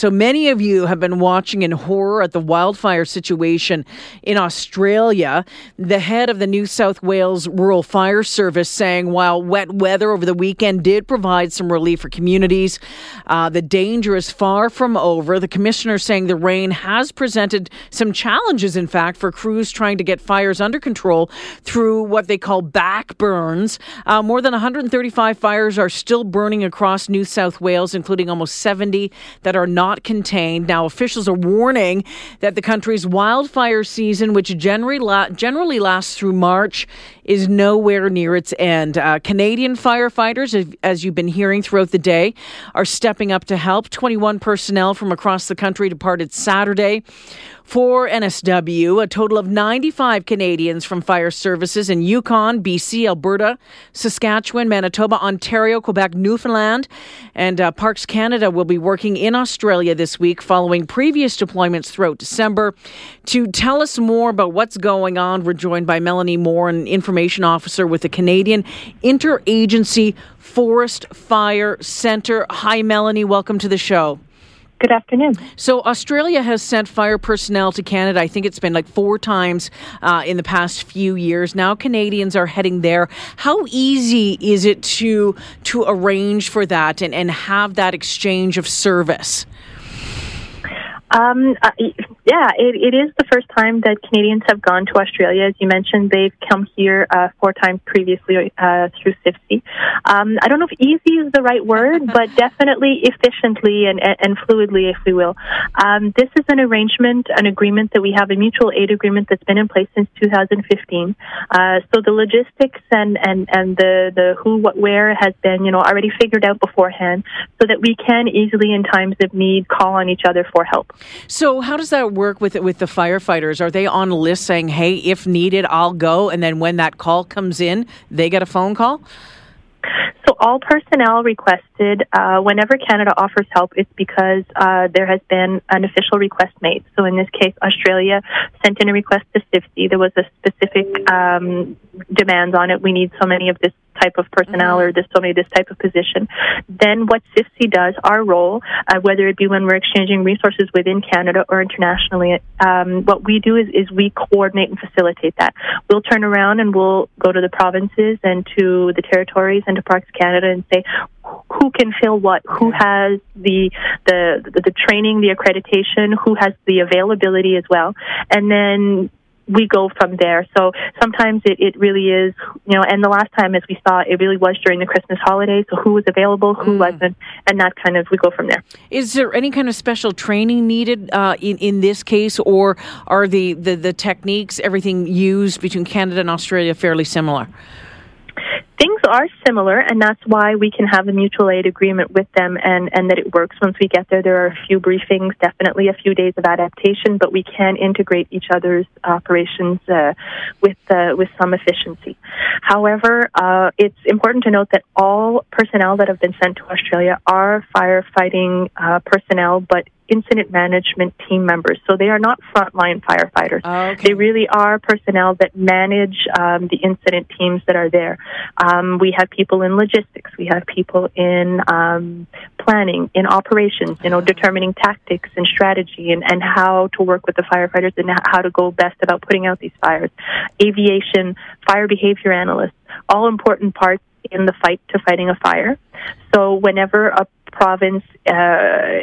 So many of you have been watching in horror at the wildfire situation in Australia. The head of the New South Wales Rural Fire Service saying while wet weather over the weekend did provide some relief for communities, uh, the danger is far from over. The commissioner saying the rain has presented some challenges, in fact, for crews trying to get fires under control through what they call back burns. Uh, more than 135 fires are still burning across New South Wales, including almost 70 that are not not contained. Now, officials are warning that the country's wildfire season, which generally, la- generally lasts through March, is nowhere near its end. Uh, Canadian firefighters, as you've been hearing throughout the day, are stepping up to help. 21 personnel from across the country departed Saturday for NSW. A total of 95 Canadians from fire services in Yukon, BC, Alberta, Saskatchewan, Manitoba, Ontario, Quebec, Newfoundland, and uh, Parks Canada will be working in Australia this week following previous deployments throughout December. To tell us more about what's going on, we're joined by Melanie Moore, an information officer with the Canadian Interagency Forest Fire Centre. Hi, Melanie. Welcome to the show. Good afternoon. So, Australia has sent fire personnel to Canada. I think it's been like four times uh, in the past few years. Now, Canadians are heading there. How easy is it to to arrange for that and, and have that exchange of service? Um, uh, yeah, it, it is the first time that Canadians have gone to Australia. As you mentioned, they've come here uh, four times previously uh, through CIFFC. Um, I don't know if easy is the right word, but definitely efficiently and, and fluidly, if we will. Um, this is an arrangement, an agreement that we have, a mutual aid agreement that's been in place since 2015. Uh, so the logistics and, and, and the, the who, what, where has been, you know, already figured out beforehand so that we can easily, in times of need, call on each other for help. So, how does that work with with the firefighters? Are they on a list saying, "Hey, if needed, I'll go," and then when that call comes in, they get a phone call? So all personnel requested, uh, whenever Canada offers help, it's because uh, there has been an official request made. So in this case, Australia sent in a request to CIFFC. There was a specific um, demand on it. We need so many of this type of personnel or mm-hmm. this so many this type of position. Then what CIFFC does, our role, uh, whether it be when we're exchanging resources within Canada or internationally, um, what we do is, is we coordinate and facilitate that. We'll turn around and we'll go to the provinces and to the territories and to Parks Canada and say, who can fill what, who has the, the the training, the accreditation, who has the availability as well, and then we go from there. So sometimes it, it really is, you know, and the last time, as we saw, it really was during the Christmas holiday. So who was available, who mm. wasn't, and that kind of, we go from there. Is there any kind of special training needed uh, in, in this case, or are the, the, the techniques, everything used between Canada and Australia fairly similar? Are similar, and that's why we can have a mutual aid agreement with them, and and that it works once we get there. There are a few briefings, definitely a few days of adaptation, but we can integrate each other's operations uh, with uh, with some efficiency. However, uh, it's important to note that all personnel that have been sent to Australia are firefighting uh, personnel, but incident management team members. So they are not frontline firefighters. Oh, okay. They really are personnel that manage um, the incident teams that are there. Um, we have people in logistics. We have people in um, planning, in operations, you know, determining tactics and strategy and, and how to work with the firefighters and how to go best about putting out these fires. Aviation, fire behavior analysts, all important parts in the fight to fighting a fire. So whenever a province uh,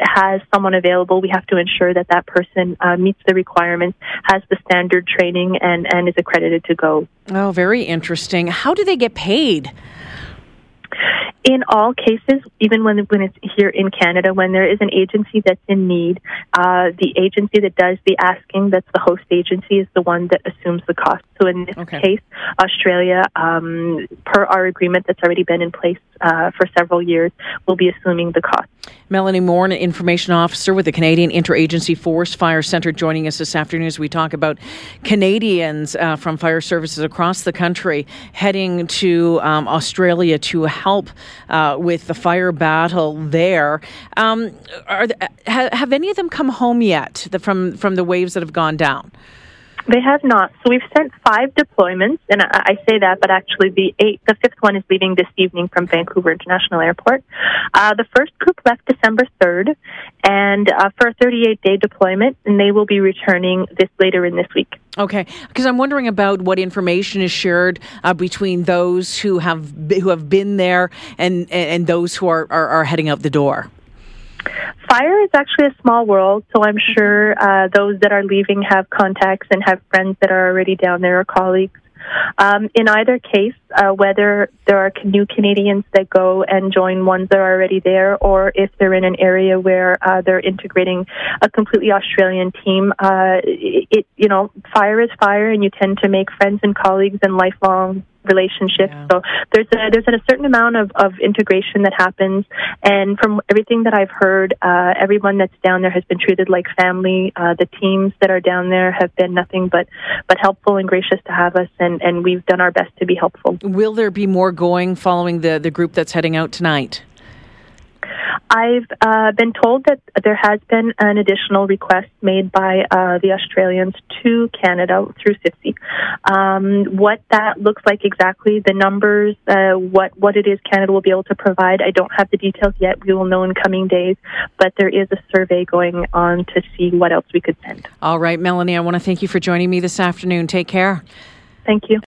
has someone available, we have to ensure that that person uh, meets the requirements, has the standard training, and, and is accredited to go. Oh, very interesting. How do they get paid? In all cases, even when when it's here in Canada, when there is an agency that's in need, uh, the agency that does the asking, that's the host agency, is the one that assumes the cost. So in this okay. case, Australia, um, per our agreement that's already been in place uh, for several years, will be assuming the cost. Melanie Moore, an information officer with the Canadian Interagency Forest Fire Centre, joining us this afternoon as we talk about Canadians uh, from fire services across the country heading to um, Australia to help uh, with the fire battle there. Um, are, have any of them come home yet from from the waves that have gone down? They have not. So we've sent five deployments, and I, I say that, but actually the eight, the fifth one is leaving this evening from Vancouver International Airport. Uh, the first group left December third, and uh, for a 38-day deployment, and they will be returning this later in this week. Okay, because I'm wondering about what information is shared uh, between those who have who have been there and and those who are, are, are heading out the door. Fire is actually a small world, so I'm sure uh, those that are leaving have contacts and have friends that are already down there or colleagues. Um, in either case, uh, whether there are new Canadians that go and join ones that are already there, or if they're in an area where uh, they're integrating a completely Australian team, uh, it, it you know fire is fire, and you tend to make friends and colleagues and lifelong relationships. Yeah. So there's a, there's a certain amount of, of integration that happens, and from everything that I've heard, uh, everyone that's down there has been treated like family. Uh, the teams that are down there have been nothing but but helpful and gracious to have us, and, and we've done our best to be helpful. Will there be more going following the the group that's heading out tonight? I've uh, been told that there has been an additional request made by uh, the Australians to Canada through CIFFC. Um, what that looks like exactly, the numbers, uh, what what it is Canada will be able to provide, I don't have the details yet. We will know in coming days, but there is a survey going on to see what else we could send. All right, Melanie, I want to thank you for joining me this afternoon. Take care. Thank you.